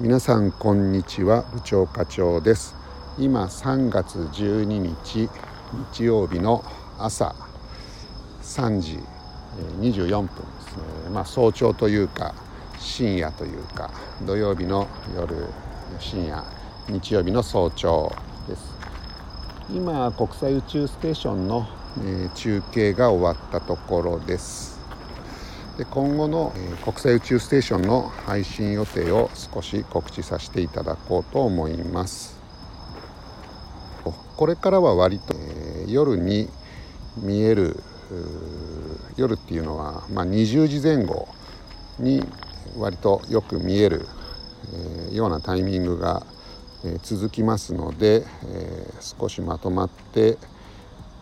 皆さんこんにちは。部長課長です。今3月12日日曜日の朝3時24分ですね。まあ早朝というか深夜というか土曜日の夜深夜日曜日の早朝です。今国際宇宙ステーションの、え中継が終わったところです。で今後の、え国際宇宙ステーションの配信予定を少し告知させていただこうと思いますこれからは割と、え夜に見える夜っていうのは、まあ、20時前後に割とよく見える、えー、ようなタイミングが、えー、続きますので、えー、少しまとまって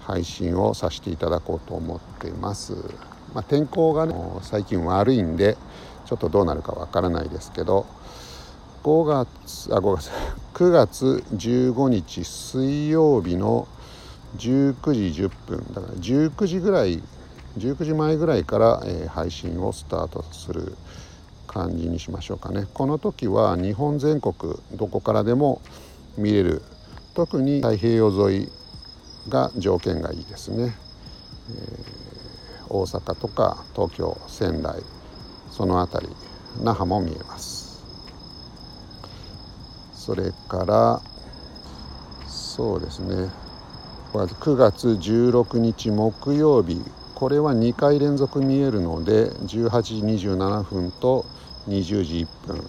配信をさせていただこうと思ってます。まあ、天候がね最近悪いんでちょっとどうなるかわからないですけど5月あ5月 9月15日水曜日の19時10分だから19時ぐらい19時前ぐらいから、えー、配信をスタートする感じにしましょうかね。この時は日本全国どこからでも見れる。特に太平洋沿いが条件がいいですね、えー、大阪とか東京仙台その辺り那覇も見えます。それからそうですね。9月16日木曜日。これは2回連続見えるので18時27分と20時1分、えー、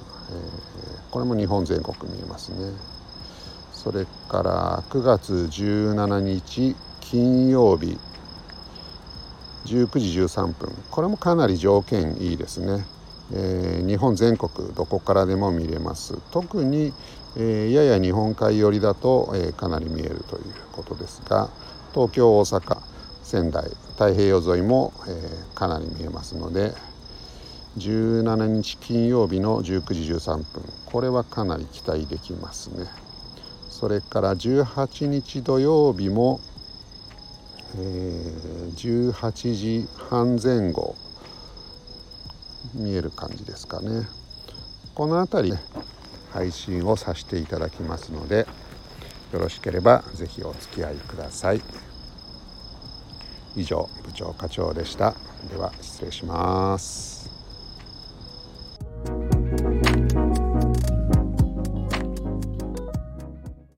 これも日本全国見えますね。それから9月17日金曜日。19時13分。これもかなり条件いいですね、えー、日本全国どこからでも見れます。特に、えー、やや日本海寄りだと、えー、かなり見えるということですが東京大阪仙台太平洋沿いも、えかなり見えますので17日金曜日の19時13分これはかなり期待できますね。それから18日土曜日も、えー、18時半前後見える感じですかね。この辺り、配信をさせていただきますのでよろしければ是非お付き合いください。以上部長課長でした。では失礼します。